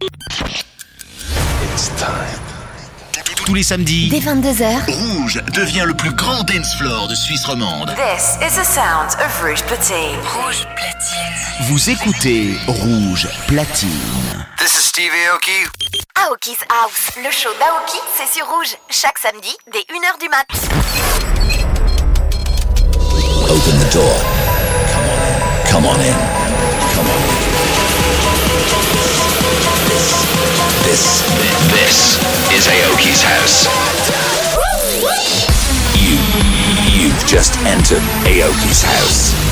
It's time. Tous les samedis, dès 22h, Rouge devient le plus grand dance floor de Suisse romande. This is the sound of Rouge Platine. Rouge Platine. Vous écoutez Rouge Platine. This is Steve Aoki. Aoki's House, le show d'Aoki, c'est sur Rouge, chaque samedi dès 1h du mat. Open the door. Come on in. Come on in. Aoki's house. You, you've just entered Aoki's house.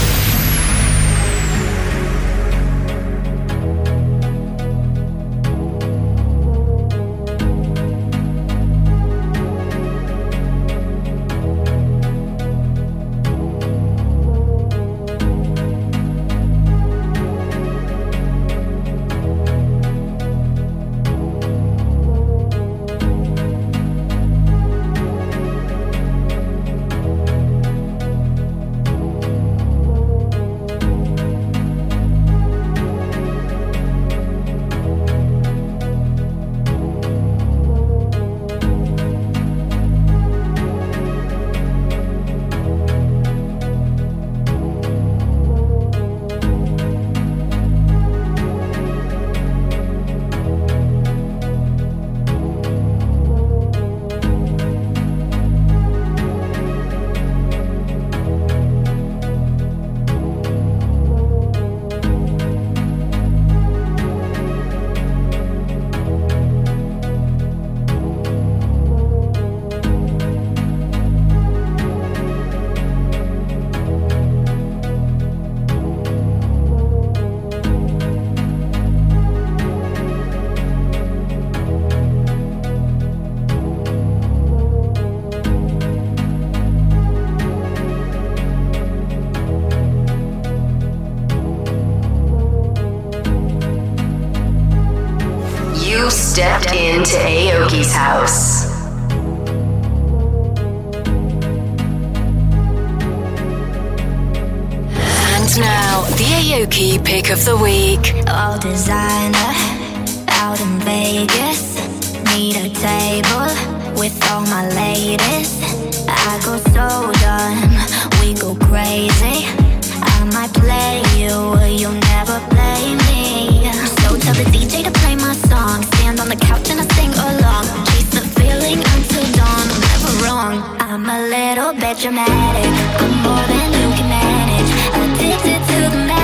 House. And now, the Aoki pick of the week. All design You're bad dramatic, but more than you can manage. Addicted to the magic.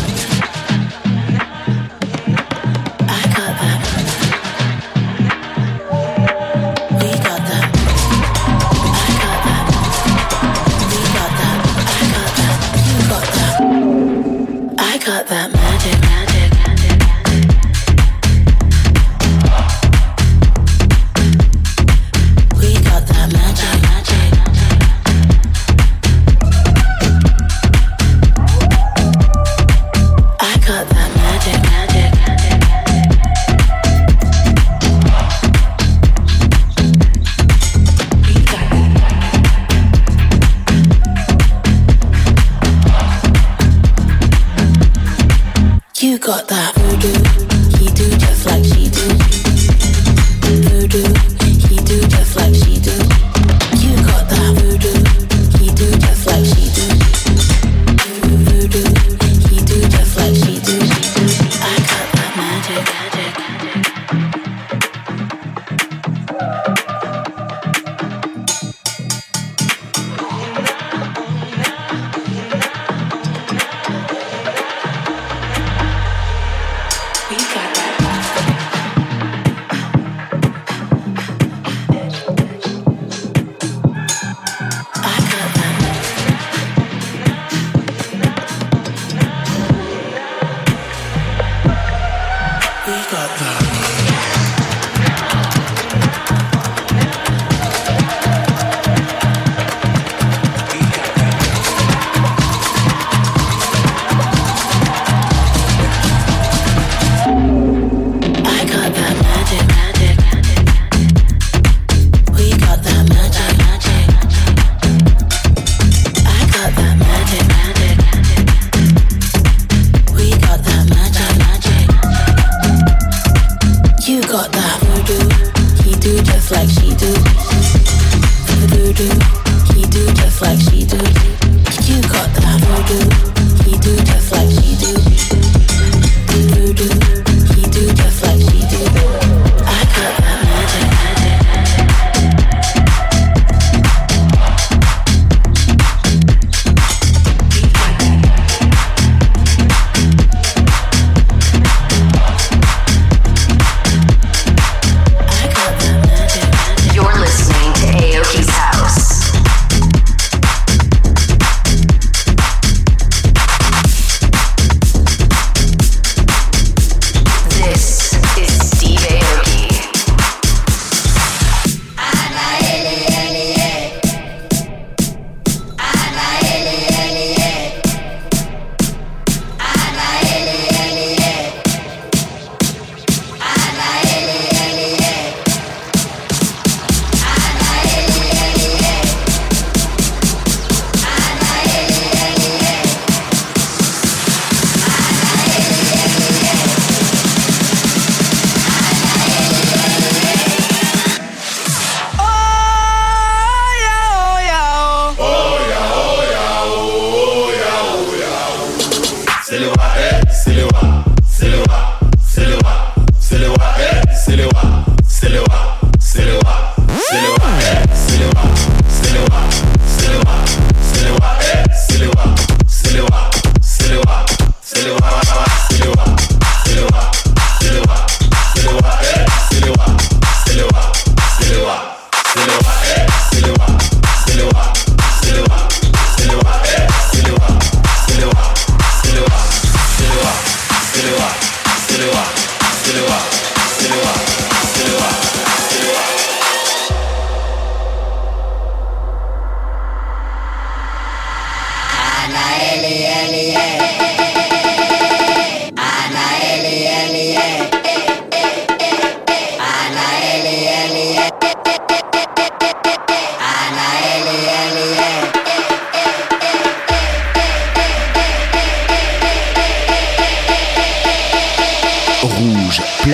got that.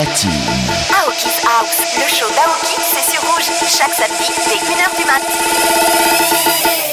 platine. House, le show d'Aoki, c'est sur rouge, chaque samedi dès 1h du matin.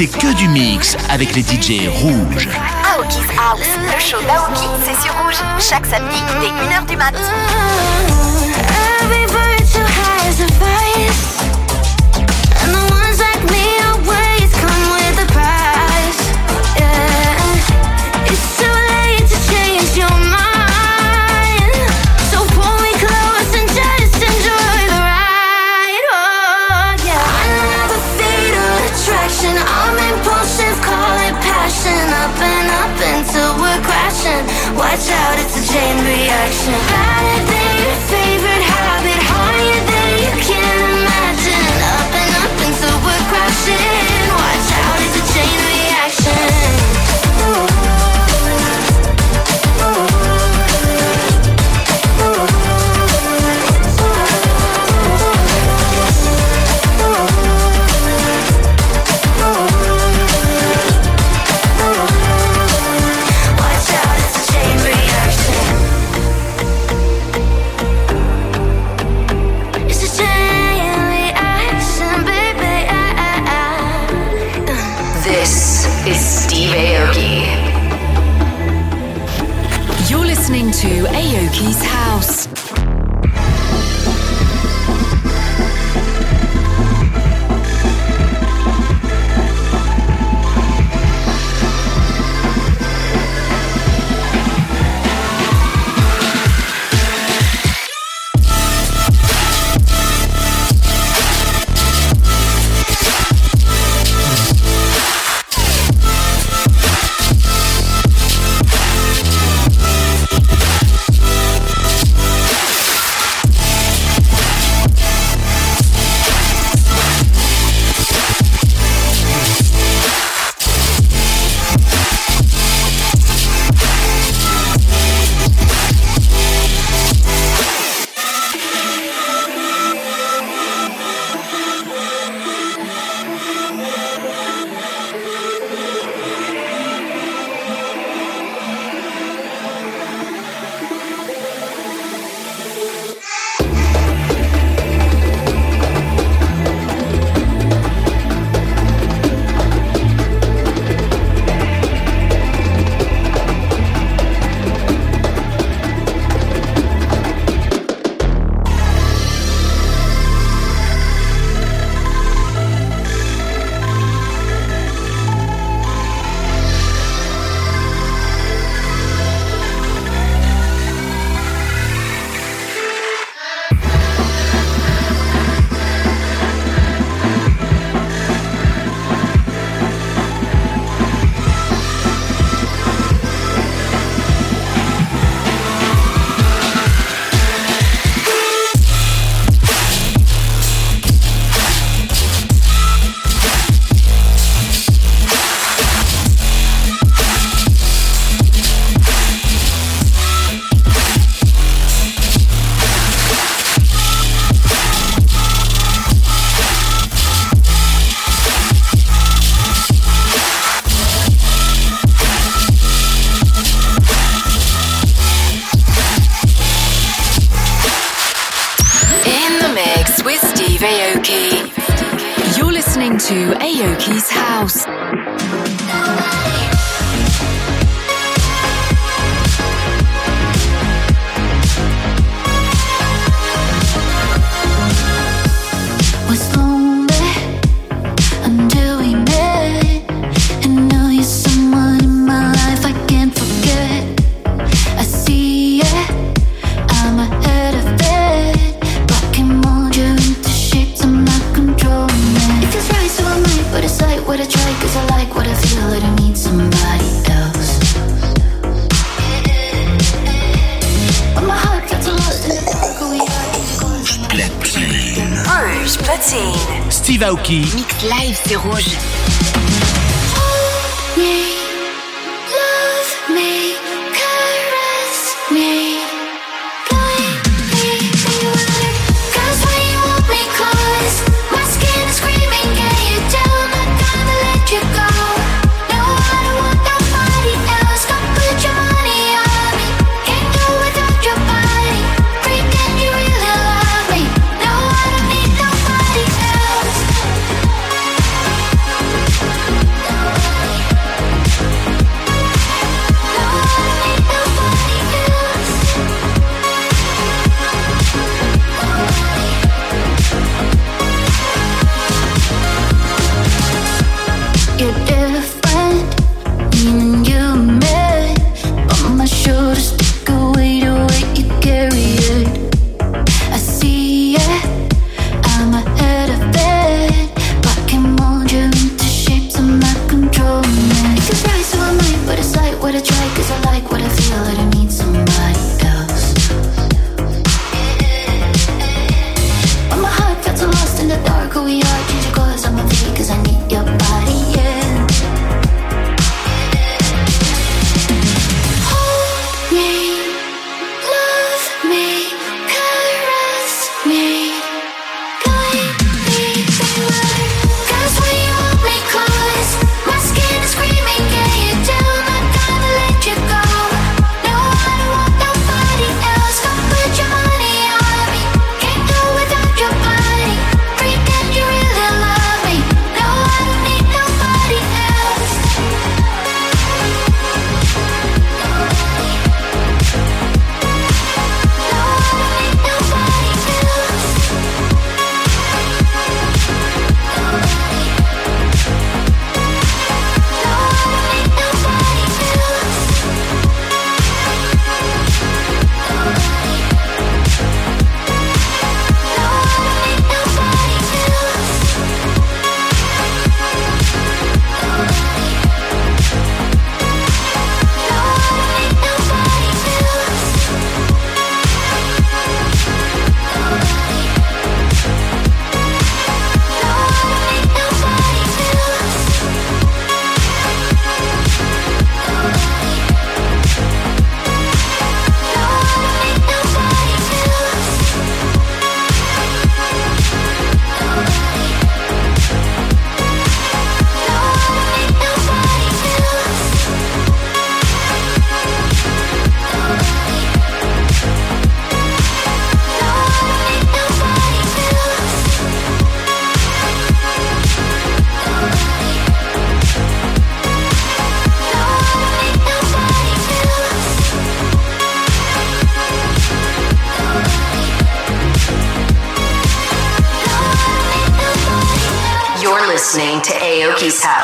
c'est que du mix avec les DJ rouges. Aoki's House, le show d'Aoki, c'est sur rouge, chaque samedi dès 1h du mat. Watch out, it's a chain reaction. to Aoki's house. Steve Aoki. Mix live, c'est rouge. Aoki's House.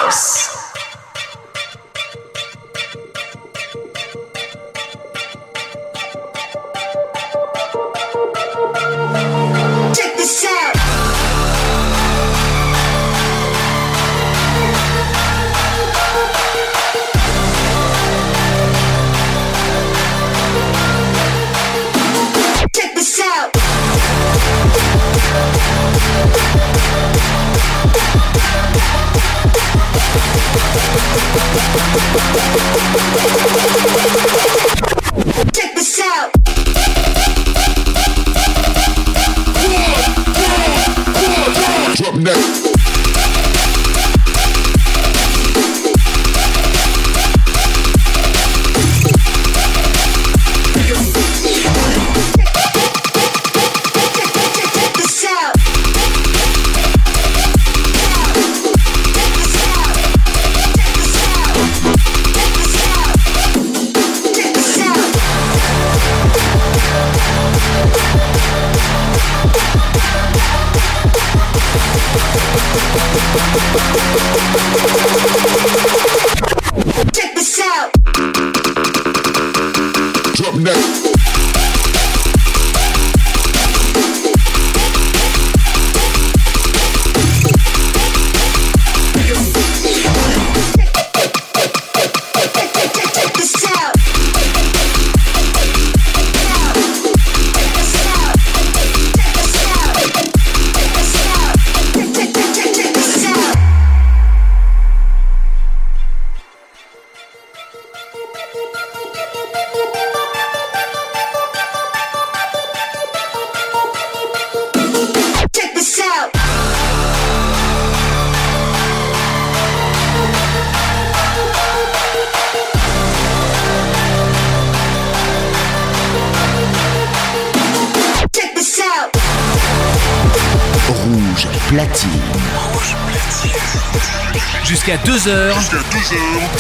Jusqu'à 2h. 2h.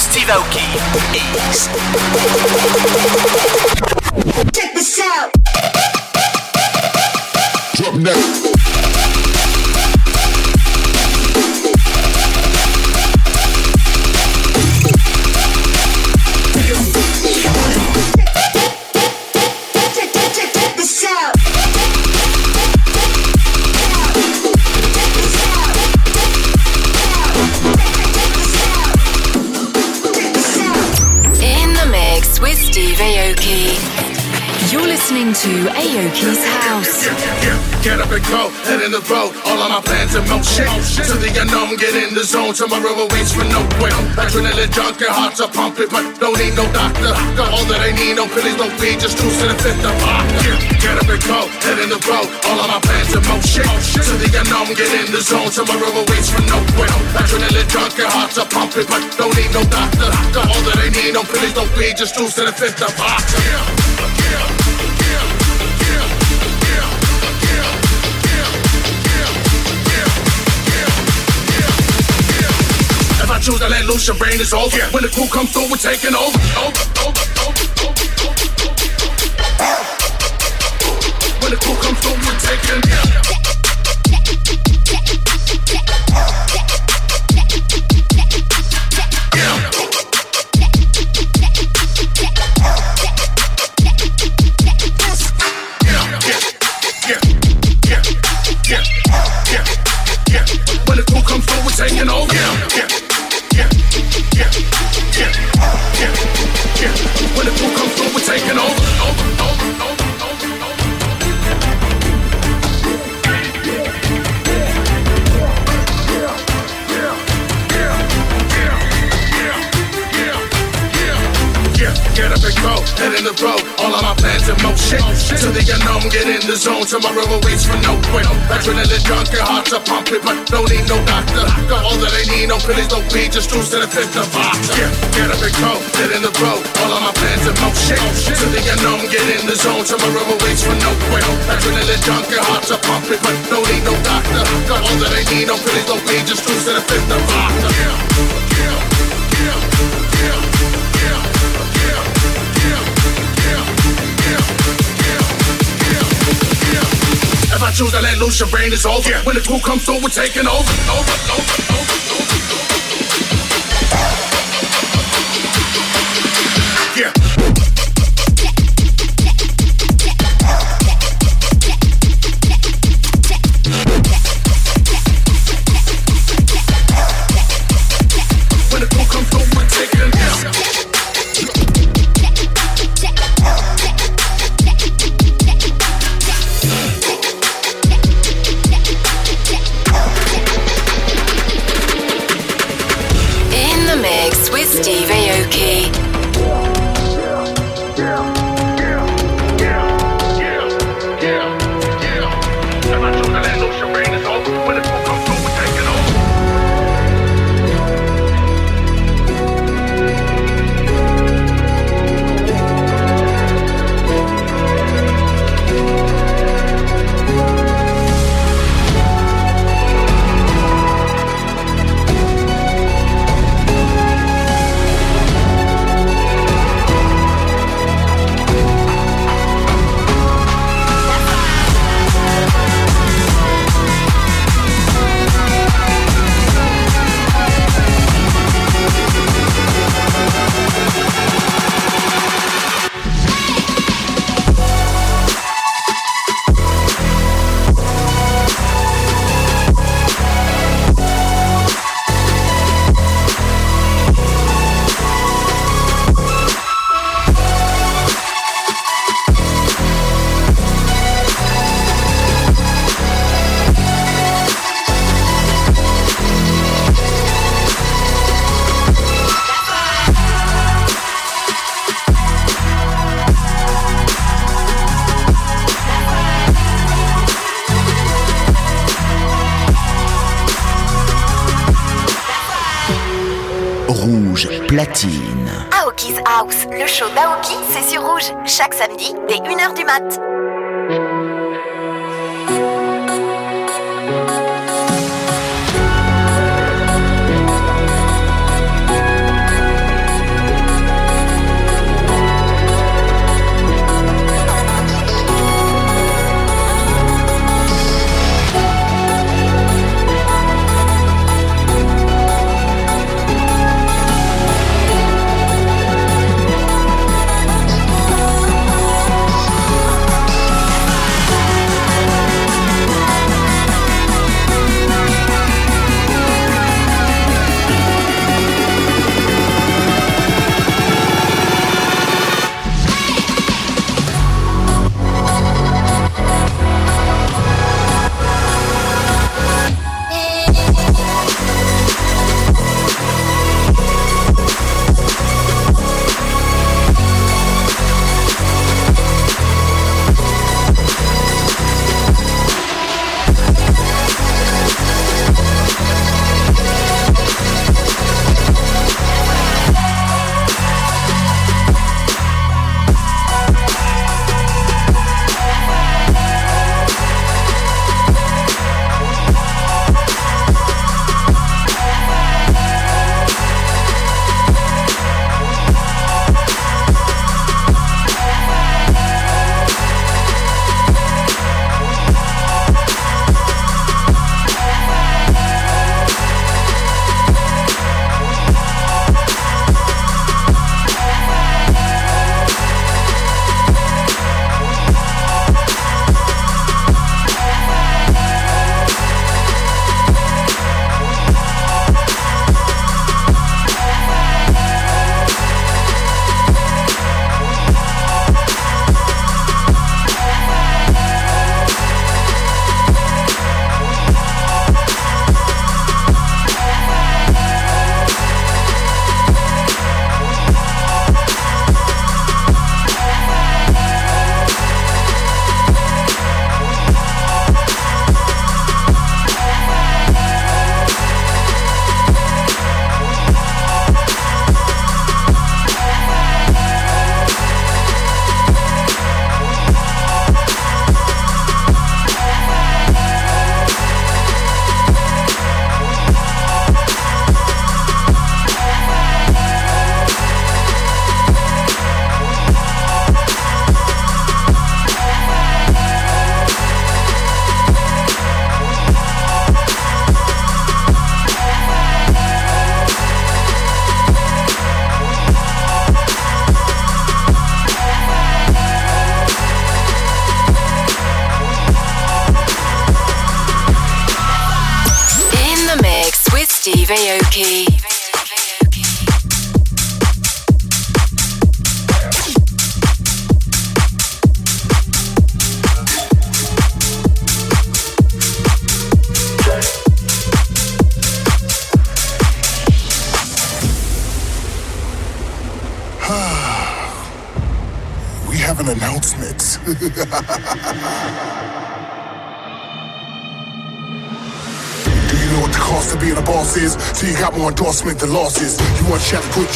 Tomorrow waits for no way. Adrenaline junkie, hearts are pumping, but don't need no doctor. Got all that I need, no pills, no weed, just cruise to the fifth of Yeah, get up and go, head in the road. All of my plans in motion. To the unknown, get in the zone. Tomorrow waits for no way. Adrenaline junkie, hearts are pumping, but don't need no doctor. Got all that I need, no pills, no weed, just cruise to the fifth of If Your brain is over. When the crew comes through, we're taking over. over, over, over, over. When the crew comes through, we're taking When tomorrow awaits for no way. Adrenaline junkie, hearts are pumping, but don't need no doctor. Got all that I need, no pills, no weed, just cruise to the fifth of Yeah, get up and go, get in the road, all of my plans in motion. To the unknown, get in the zone, tomorrow awaits for no way. Adrenaline junkie, hearts are pumping, but don't need no doctor. Got all that I need, no pills, no weed, just cruise to the fifth of Yeah, yeah, yeah, yeah, yeah. I choose to let loose, your brain is over. When the crew comes through, we're taking. Over, over, over, over, over.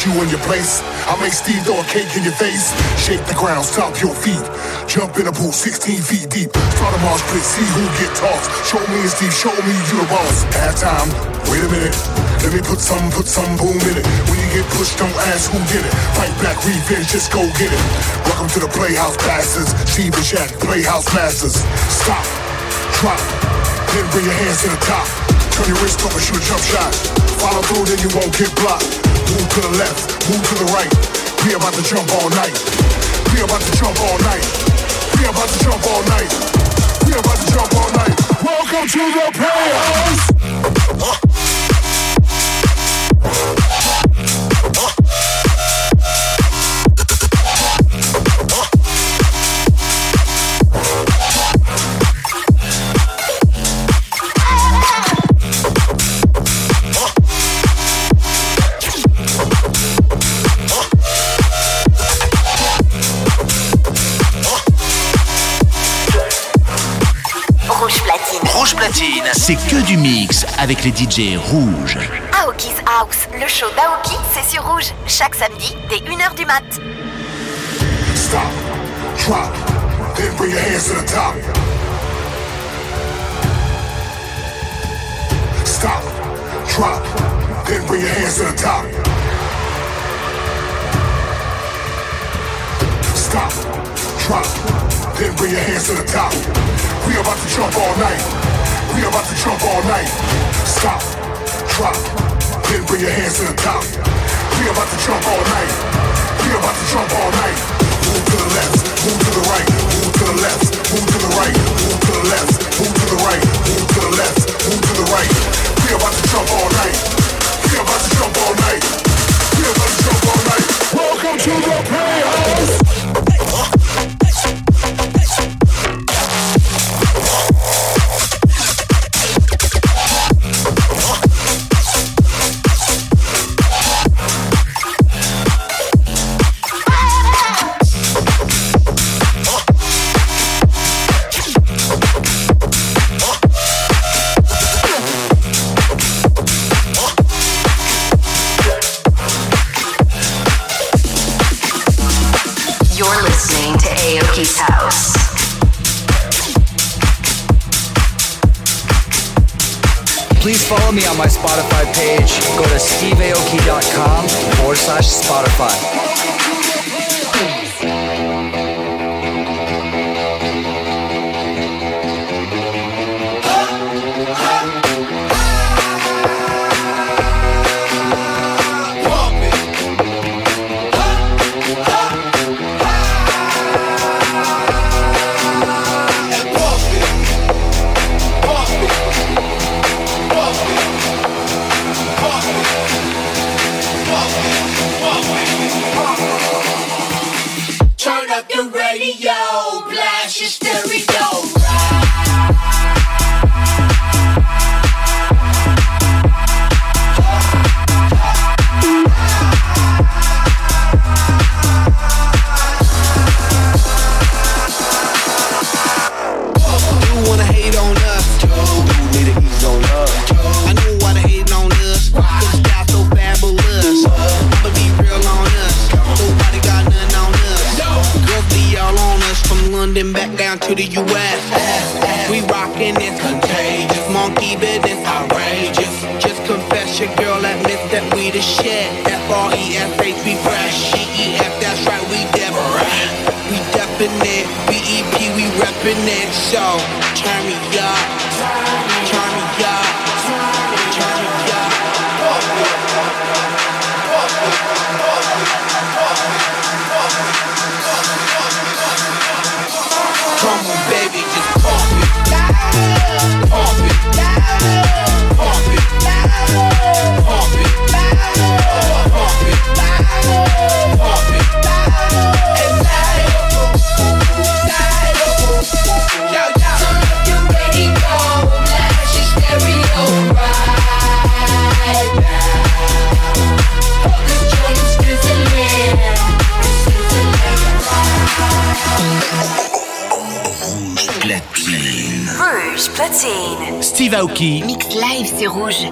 You in your place? I'll make Steve throw a cake in your face. Shake the ground, stop your feet. Jump in a pool 16 feet deep. Start a mosh pit, see who get tossed. Show me and Steve, show me you the boss. Halftime, wait a minute. Let me put some, put some boom in it. When you get pushed, don't ask who did it. Fight back, revenge, just go get it. Welcome to the Playhouse Bastards. Steve and Shaq, Playhouse Masters. Stop, drop, then bring your hands to the top. Turn your wrist and shoot a jump shot. Follow through, then you won't get blocked. Move to the left, move to the right. We about to jump all night. We about to jump all night. We about to jump all night. We about to jump all night. Welcome to the Playhouse. Platine, c'est que du mix avec les DJ rouges. Aoki's House, le show d'Aoki, c'est sur Rouge. Chaque samedi, dès 1h du mat. Stop, drop, then bring your hands to the top. Stop, drop, then bring your hands to the top. Stop, drop, then bring your hands to the top. We about to jump all night. We about to jump all night. Stop, drop, then bring your hands to the top. We about to jump all night. We about to jump all night. Move to the left, move to the right, move to the left, move to the right, move to the left, move to the right, move to the left, move to the right. We about to jump all night. We about to jump all night. We about to jump all night. Me on my Monkey business outrageous. Just confess your girl admits that we the shit. F-R-E-S-H, we fresh. G-E-F, that's right, we different. We definite. B-E-P, we reppin' it. So, Steve Aoki. Mix live, c'est rouge.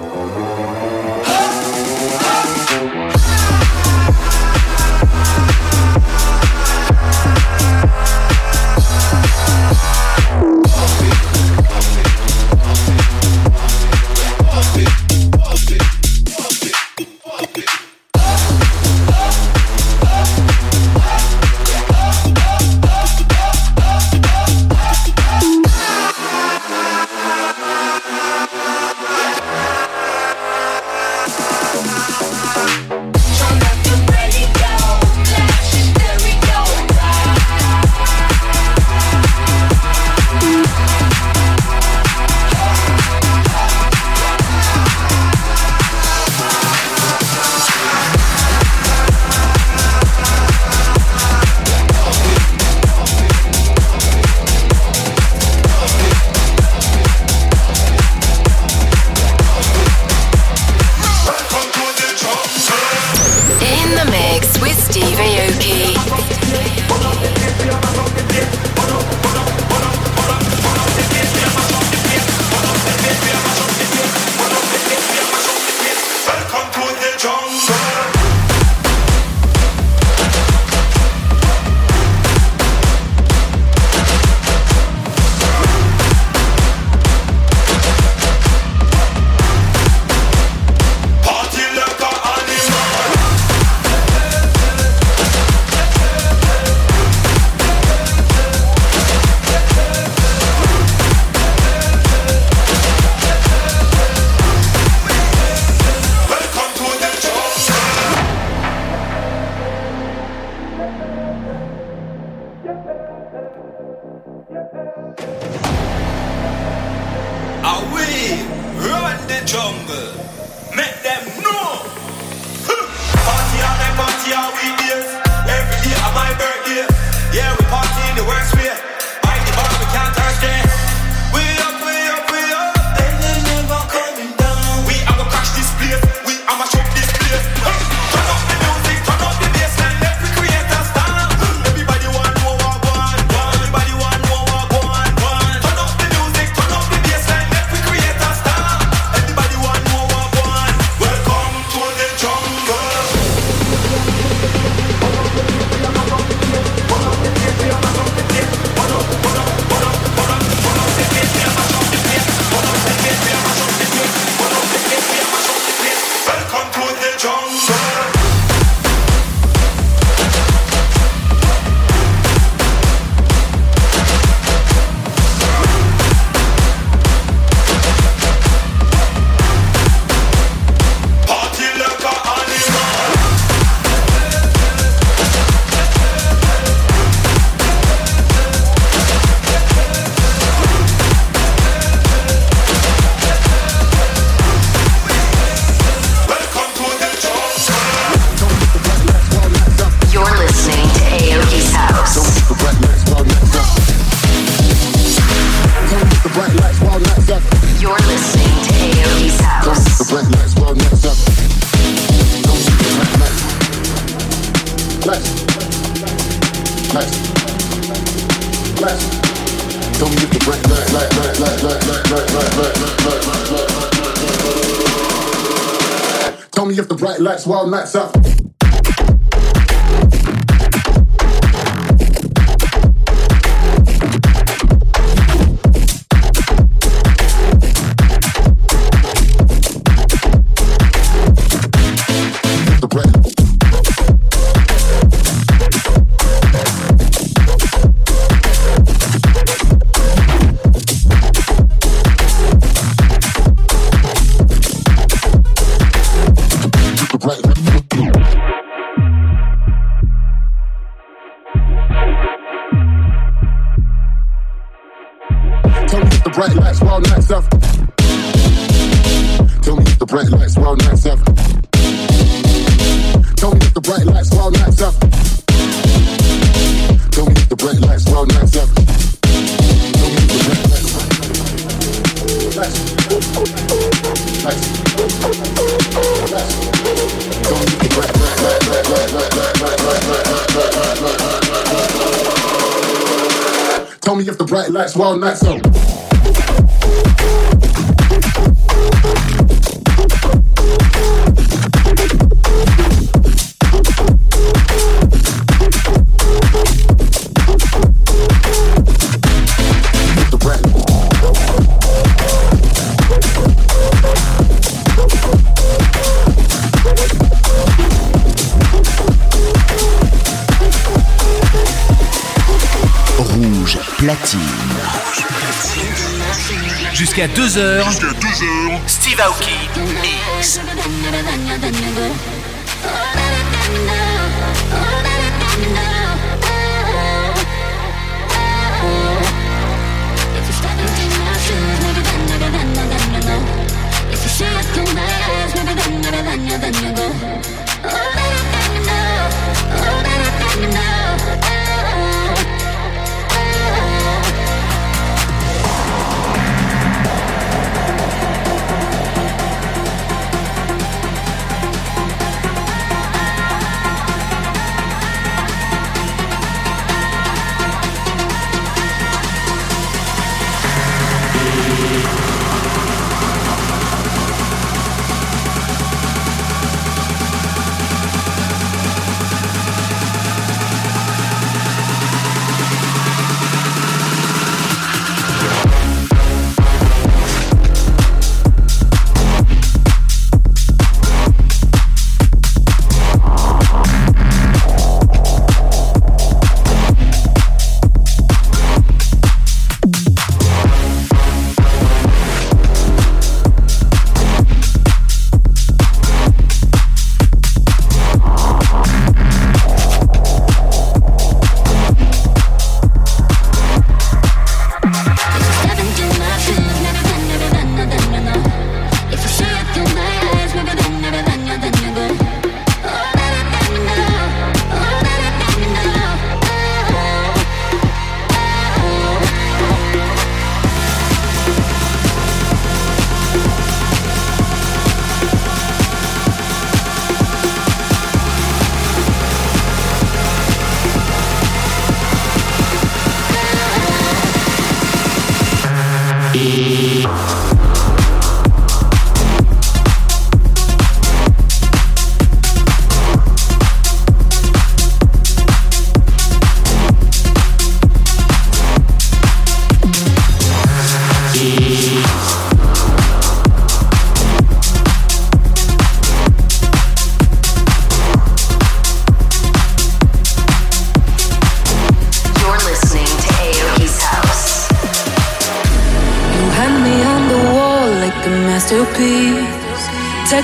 the bright lights, wild nights out. Jusqu'à 2h. Jusqu'à Steve Aoki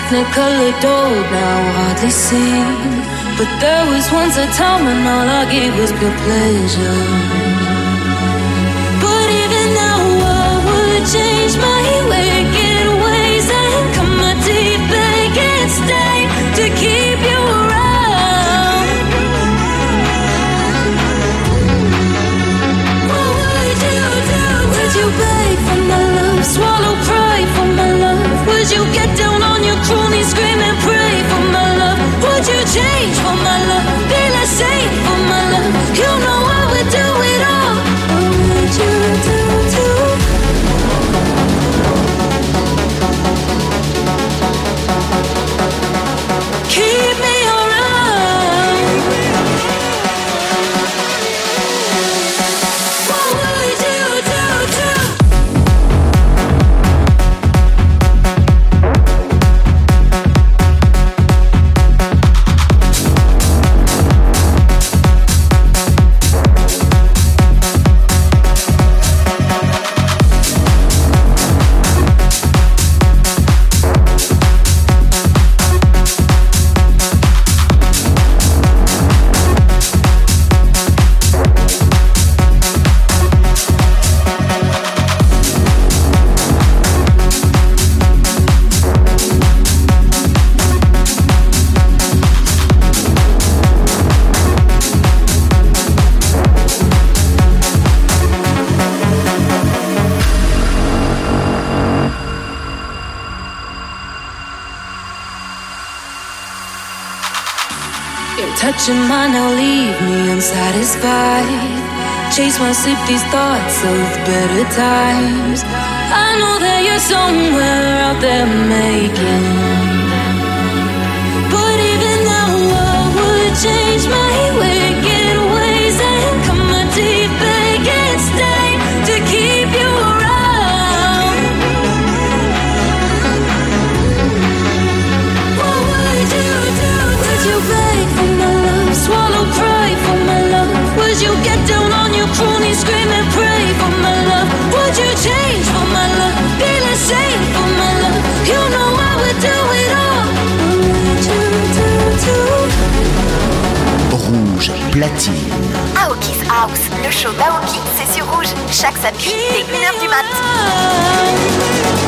technicolored old now hardly seen. But there was once a time when all I gave was pure pleasure. wanna these thoughts of better times. I know that you're somewhere out there making. Rouge platine. Aoki's House, le show d'Aoki, c'est sur Rouge. Chaque samedi, dès 1h du mat.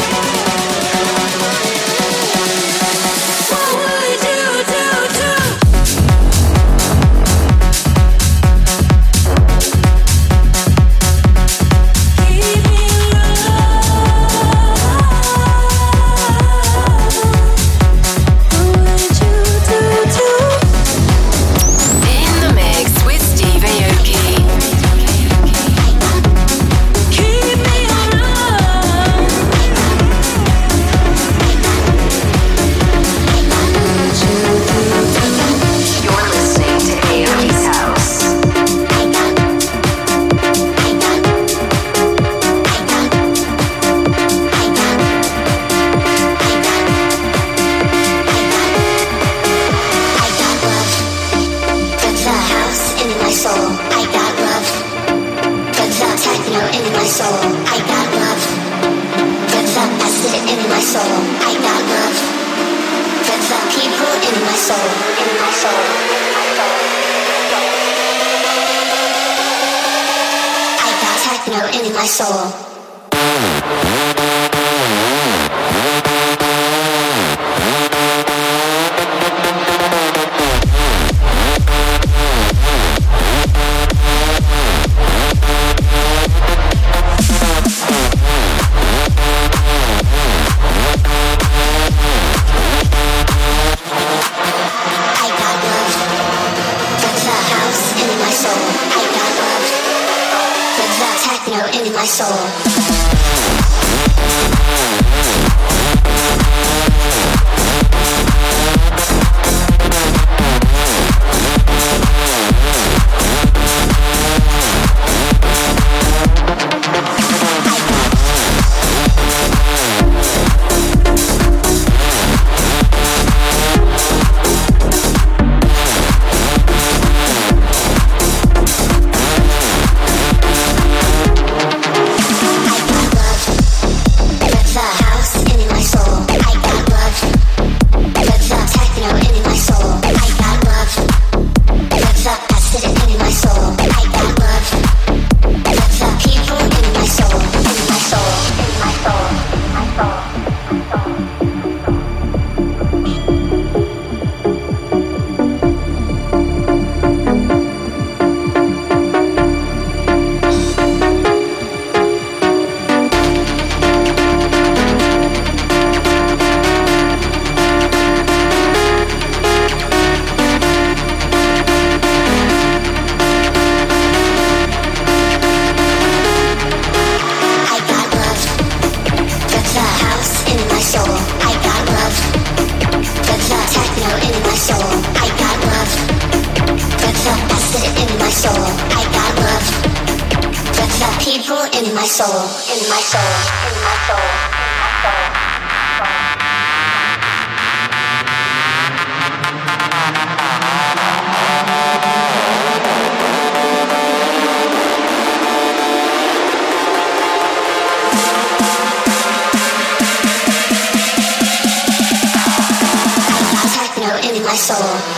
So.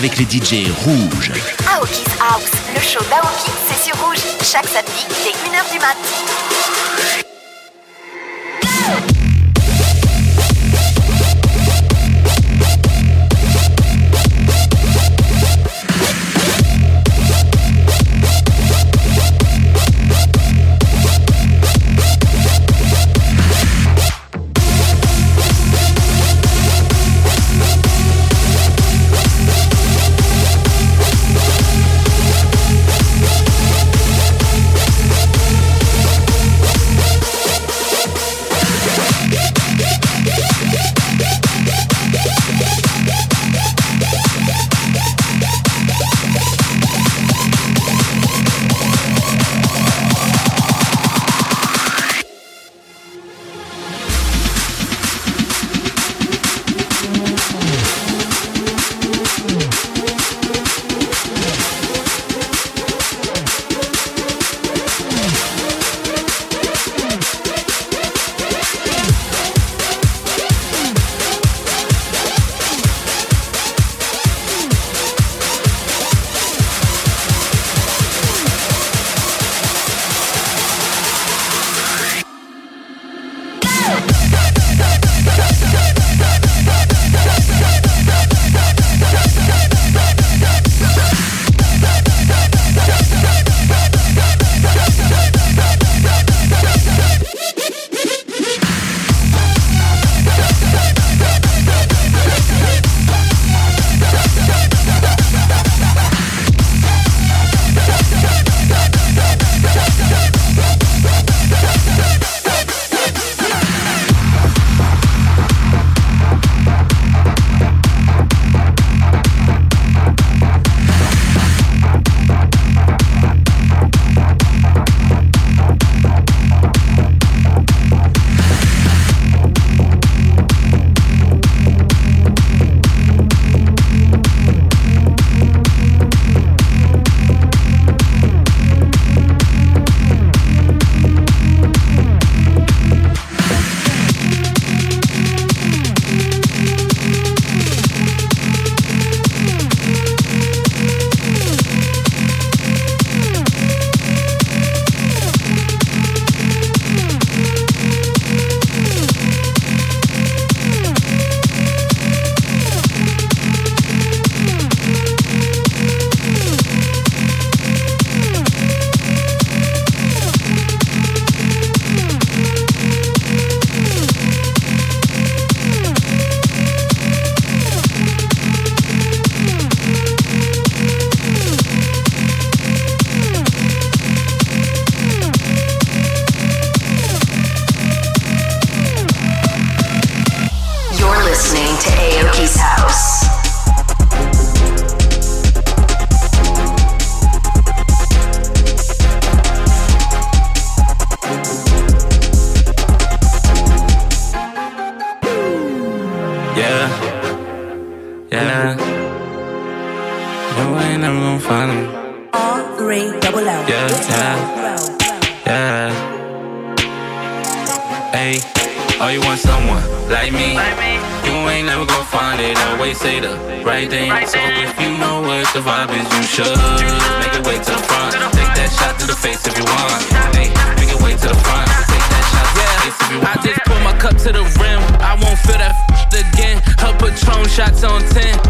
Avec les DJ rouges. Aoki's House, le show d'Aoki, c'est sur Rouge, chaque samedi dès 1h du mat'. on 10.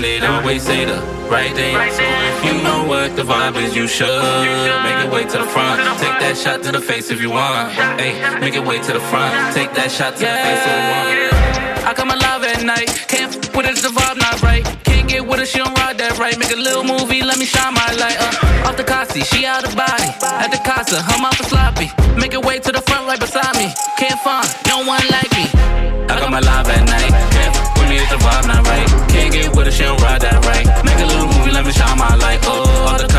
Never gonna find it. Always say the right thing. So if you know what the vibe is, you should make it way to the front. Take that shot to the face if you want. Hey, make it way to the front. Take that shot to the face if you want. I come alive at night. Can't f with it, the vibe not right. Can't get with her, she don't ride that right. Make a little movie, let me shine my light. Uh, off the Kasi, she out of body. At the casa, her mouth is sloppy. Make it way to the front right beside me. Can't find no one like me. I come alive at night. Can't f with me, if the vibe not right. Can't get with she don't ride that right. Make a little movie, let me shine my light. Oh, off the